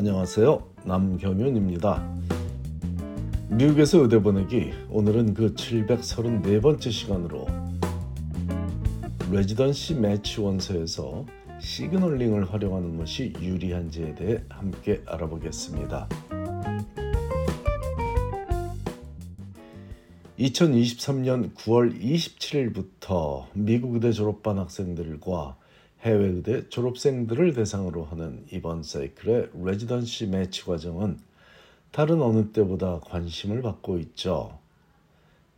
안녕하세요. 남경윤입니다. 미국에서 의대 보내기 오늘은 그 734번째 시간으로 레지던시 매치 원서에서 시그널링을 활용하는 것이 유리한지에 대해 함께 알아보겠습니다. 2023년 9월 27일부터 미국 의대 졸업반 학생들과 해외 의대 졸업생들을 대상으로 하는 이번 사이클의 residency match 과정은 다른 어느 때보다 관심을 받고 있죠.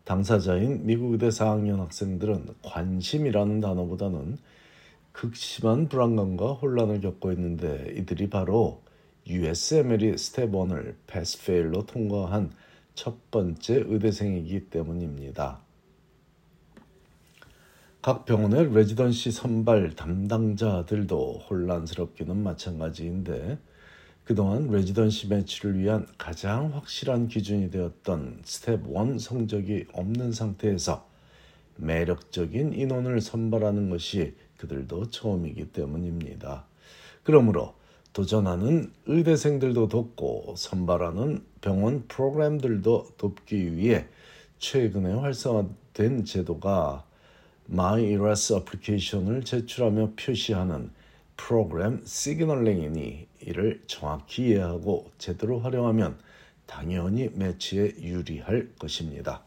당사자인 미국 의대 4학년 학생들은 관심이라는 단어보다는 극심한 불안감과 혼란을 겪고 있는데 이들이 바로 USMLE 스텝 1을 패스 페일로 통과한 첫 번째 의대생이기 때문입니다. 각 병원의 residency 선발 담당자들도 혼란스럽기는 마찬가지인데 그동안 residency match를 위한 가장 확실한 기준이 되었던 스텝 1 성적이 없는 상태에서 매력적인 인원을 선발하는 것이 그들도 처음이기 때문입니다. 그러므로 도전하는 의대생들도 돕고 선발하는 병원 프로그램들도 돕기 위해 최근에 활성화된 제도가 MyERAS application을 제출하며 표시하는 program signaling이니 이를 정확히 이해하고 제대로 활용하면 당연히 match에 유리할 것입니다.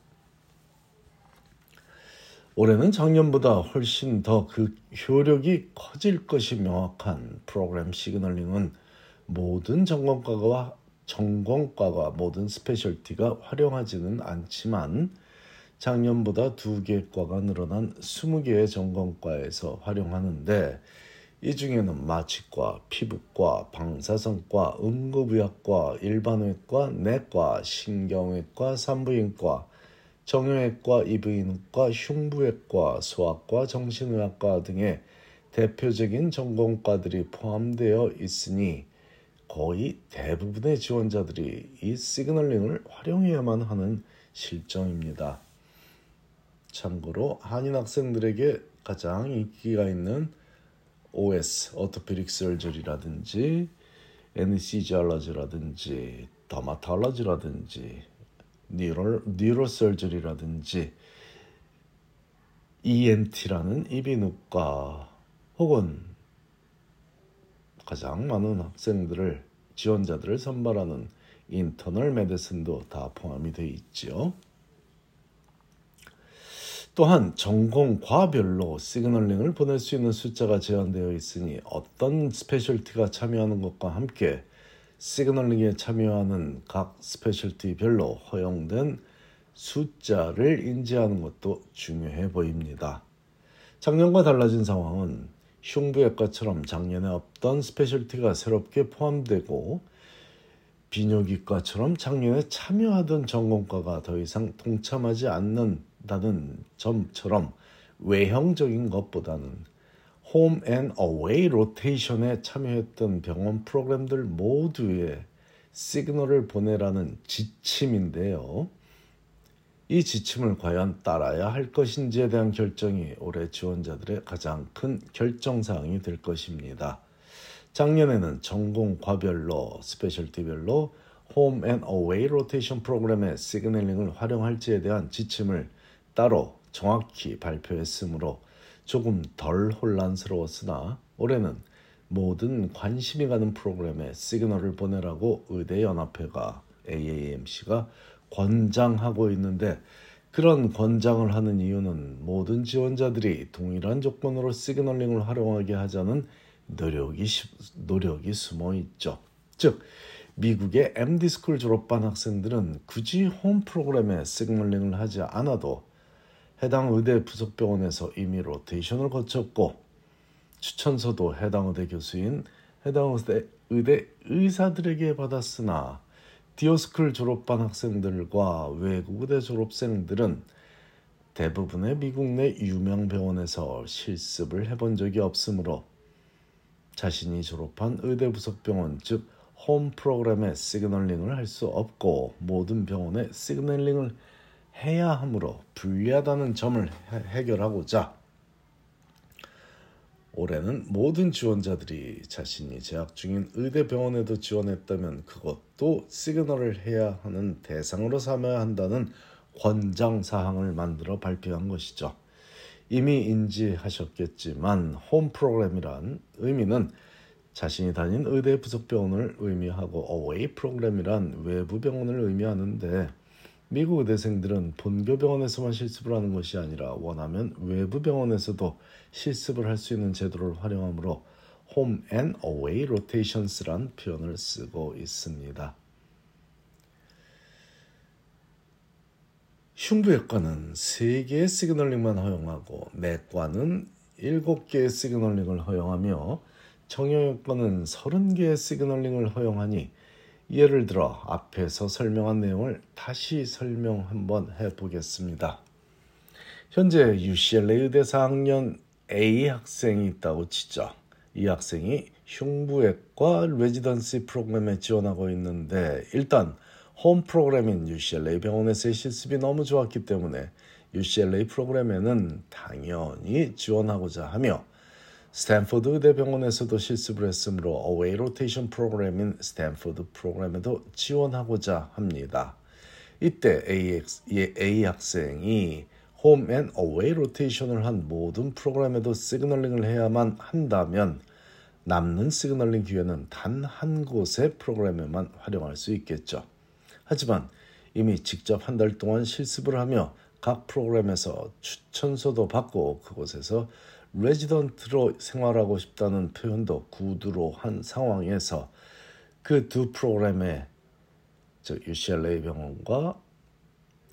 올해는 작년보다 훨씬 더 그 효력이 커질 것이 명확한 program signaling은 모든 전공과가 전공과가 모든 스페셜티가 활용하지는 않지만 작년보다 두개 과가 늘어난 20개의 전공과에서 활용하는데 이 중에는 마취과, 피부과, 방사선과, 응급의학과, 일반외과, 내과, 신경외과, 산부인과, 정형외과, 이비인후과, 흉부외과, 소아과, 정신의학과 등의 대표적인 전공과들이 포함되어 있으니 거의 대부분의 지원자들이 이 signaling을 활용해야만 하는 실정입니다. 참고로 한인 학생들에게 가장 인기가 있는 OS, orthopedic surgery라든지 anesthesiology라든지 dermatology라든지 neural neuro surgery라든지 ENT라는 이비인후과 혹은 가장 많은 학생들을 지원자들을 선발하는 internal medicine도 다 포함이 되어 있지요. 또한 전공과별로 signaling을 보낼 수 있는 숫자가 제한되어 있으니 어떤 specialty가 참여하는 것과 함께 signaling에 참여하는 각 specialty별로 허용된 숫자를 인지하는 것도 중요해 보입니다. 작년과 달라진 상황은 흉부외과처럼 작년에 없던 specialty가 새롭게 포함되고 비뇨기과처럼 작년에 참여하던 전공과가 더 이상 동참하지 않는 다는 점처럼 외형적인 것보다는 home and away rotation에 참여했던 병원 프로그램들 모두에 signal을 보내라는 지침인데요. 이 지침을 과연 따라야 할 것인지에 대한 결정이 올해 지원자들의 가장 큰 결정사항이 될 것입니다. 작년에는 전공 과별로 specialty별로 home and away rotation program의 signaling을 활용할지에 대한 지침을 따로 정확히 발표했으므로 조금 덜 혼란스러웠으나 올해는 모든 관심이 가는 프로그램에 signal을 보내라고 의대연합회가 AAMC가 권장하고 있는데 그런 권장을 하는 이유는 모든 지원자들이 동일한 조건으로 signaling을 활용하게 하자는 노력이 노력이 숨어 있죠. 즉 미국의 MD school 졸업반 학생들은 굳이 home program에 signaling을 하지 않아도 해당 의대 부속병원에서 이미 로테이션을 거쳤고 추천서도 해당 의대 교수인 해당 의대, 의대 의사들에게 받았으나 DO school 졸업반 학생들과 외국 의대 졸업생들은 대부분의 미국 내 유명 병원에서 실습을 해본 적이 없으므로 자신이 졸업한 의대 부속병원 즉 home program의 signaling을 할 수 없고 모든 병원에 signaling을 해야 하므로 불리하다는 점을 해결하고자 올해는 모든 지원자들이 자신이 재학 중인 의대 병원에도 지원했다면 그것도 시그널을 해야 하는 대상으로 삼아야 한다는 권장 사항을 만들어 발표한 것이죠. 이미 인지하셨겠지만 홈 프로그램이란 의미는 자신이 다닌 의대 부속 병원을 의미하고 어웨이 프로그램이란 외부 병원을 의미하는데 미국 의대생들은 본교 병원에서만 실습을 하는 것이 아니라 원하면 외부 병원에서도 실습을 할 수 있는 제도를 활용하므로 Home and Away Rotations란 표현을 쓰고 있습니다. 흉부외과는 3개의 시그널링만 허용하고 내과는 7개의 시그널링을 허용하며 정형외과는 30개의 시그널링을 허용하니 예를 들어 앞에서 설명한 내용을 다시 설명 한번 해보겠습니다. 현재 UCLA 의대 4학년 A 학생이 있다고 치죠. 이 학생이 흉부외과 residency program에 지원하고 있는데 일단 home program인 UCLA 병원에서의 실습이 너무 좋았기 때문에 UCLA 프로그램에는 당연히 지원하고자 하며 스탠포드 의대병원에서도 실습을 했으므로 away rotation program인 스탠포드 프로그램에도 지원하고자 합니다. 이때 AX, A 학생이 home and away rotation을 한 모든 프로그램에도 signaling을 해야만 한다면 남는 signaling 기회는 단 한 곳의 프로그램에만 활용할 수 있겠죠. 하지만 이미 직접 한 달 동안 실습을 하며 각 프로그램에서 추천서도 받고 그곳에서 레지던트로 생활하고 싶다는 표현도 구두로 한 상황에서 그 두 프로그램의 즉 UCLA 병원과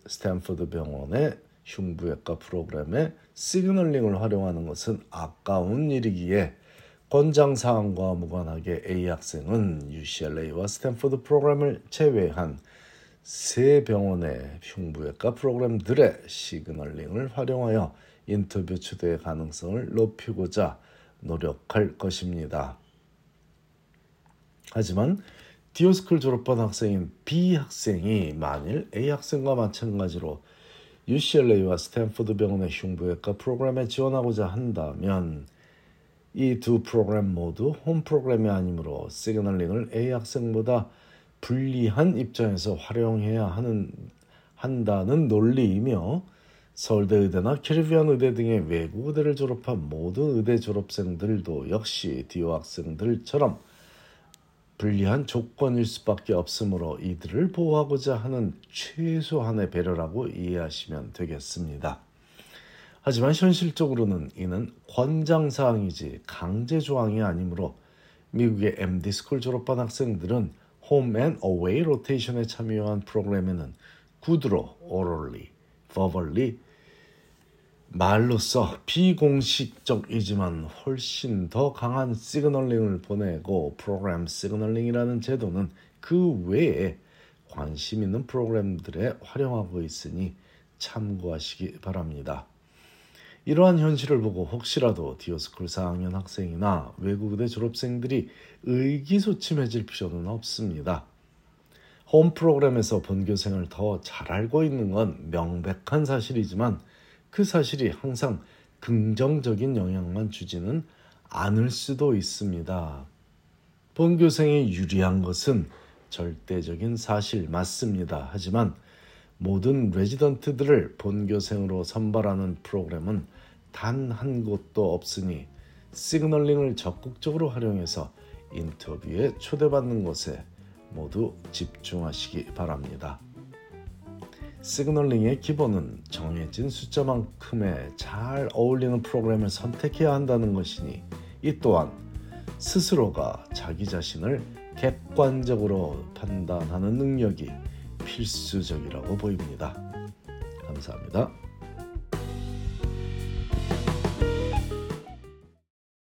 스탠퍼드 병원의 흉부외과 프로그램의 signaling을 활용하는 것은 아까운 일이기에 권장 사항과 무관하게 A 학생은 UCLA와 스탠퍼드 프로그램을 제외한 세 병원의 흉부외과 프로그램들의 signaling을 활용하여 인터뷰 초대 가능성을 높이고자 노력할 것입니다. 하지만 DO school 졸업반 학생인 B 학생이 만일 A 학생과 마찬가지로 UCLA와 스탠포드 병원의 흉부외과 프로그램에 지원하고자 한다면 이 두 프로그램 모두 홈 프로그램이 아니므로 signaling을 A 학생보다 불리한 입장에서 활용해야 하는 한다는 논리이며 서울대 의대나 캐리비안 의대 등의 외국 의대를 졸업한 모든 의대 졸업생들도 역시 DO 학생들처럼 불리한 조건일 수밖에 없으므로 이들을 보호하고자 하는 최소한의 배려라고 이해하시면 되겠습니다. 하지만 현실적으로는 이는 권장 사항이지 강제 조항이 아니므로 미국의 MD school 졸업한 학생들은 home and away rotation에 참여한 프로그램에는 구두로 orally verbally 말로써 비공식적이지만 훨씬 더 강한 signaling을 보내고 프로그램 signaling이라는 제도는 그 외에 관심 있는 프로그램들에 활용하고 있으니 참고하시기 바랍니다. 이러한 현실을 보고 혹시라도 DO school 4학년 학생이나 외국대 졸업생들이 의기소침해질 필요는 없습니다. 홈 프로그램에서 본교생을 더 잘 알고 있는 건 명백한 사실이지만 그 사실이 항상 긍정적인 영향만 주지는 않을 수도 있습니다. 본교생이 유리한 것은 절대적인 사실 맞습니다. 하지만 모든 레지던트들을 본교생으로 선발하는 프로그램은 단 한 곳도 없으니 시그널링을 적극적으로 활용해서 인터뷰에 초대받는 것에 모두 집중하시기 바랍니다. 시그널링의 기본은 정해진 숫자만큼의 잘 어울리는 프로그램을 선택해야 한다는 것이니 이 또한 스스로가 자기 자신을 객관적으로 판단하는 능력이 필수적이라고 보입니다. 감사합니다.